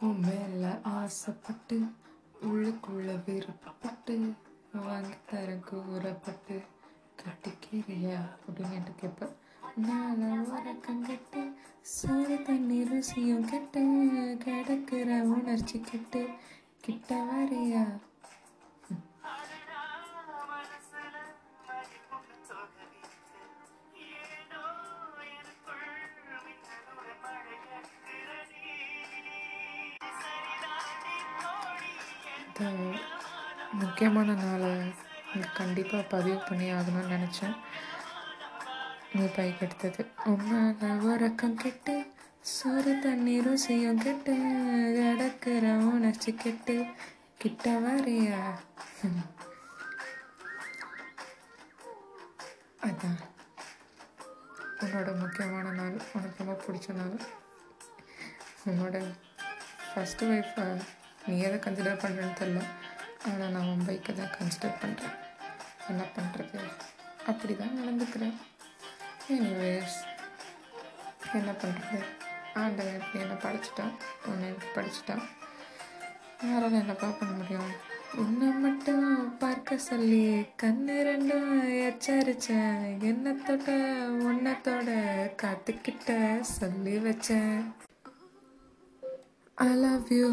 உன் மேல ஆசைப்பட்டு உள்ளுக்குள்ள விருப்பப்பட்டு வாங்கி தர கூறப்பட்டு கட்டிக்கிறியா அப்படின்னு கேட்பேன். நான் உறக்கம் கெட்டு சோறு தண்ணி ருசியும் கெட்டு கிடக்கிற உணர்ச்சி கெட்டு கிட்ட வரையா முக்கியமான நாளை கண்டிப்பாக பதிவு பண்ணி ஆகணும்னு நினச்சேன். நீ பைக் எடுத்தது. உன்னால் உறக்கம் கெட்டு சோறு தண்ணி ருசியும் கெட்டு கிடக்கிற உணர்ச்சி கெட்டு கிட்ட வரியா? அதான். உன்னோட முக்கியமான நாள் உனக்கு ரொம்ப பிடிச்ச நாள். உன்னோட ஃபஸ்ட்டு ஒய்ஃபை நீ எதை கன்சிடர் பண்ணுறேன்னு தெரில ஆனால் நான் உன் பைக்கை தான் கன்சிடர் பண்ணுறேன் என்ன பண்ணுறது அப்படி தான் நடந்துக்கிறேன். எனிவேஸ் என்ன பண்ணுறது ஆண்டவன் எப்படி என்ன படிச்சுட்டான். உன்னை எப்படி படிச்சுட்டான். யாரால என்னப்பா பண்ண முடியும்? உன்னை மட்டும் பார்க்க சொல்லி கண்ணு ரெண்டும் எச்சரிச்சேன். என்னத்தோட உன்னத்தோட காத்துக்கிட்ட சொல்லி வச்சேன். I love you.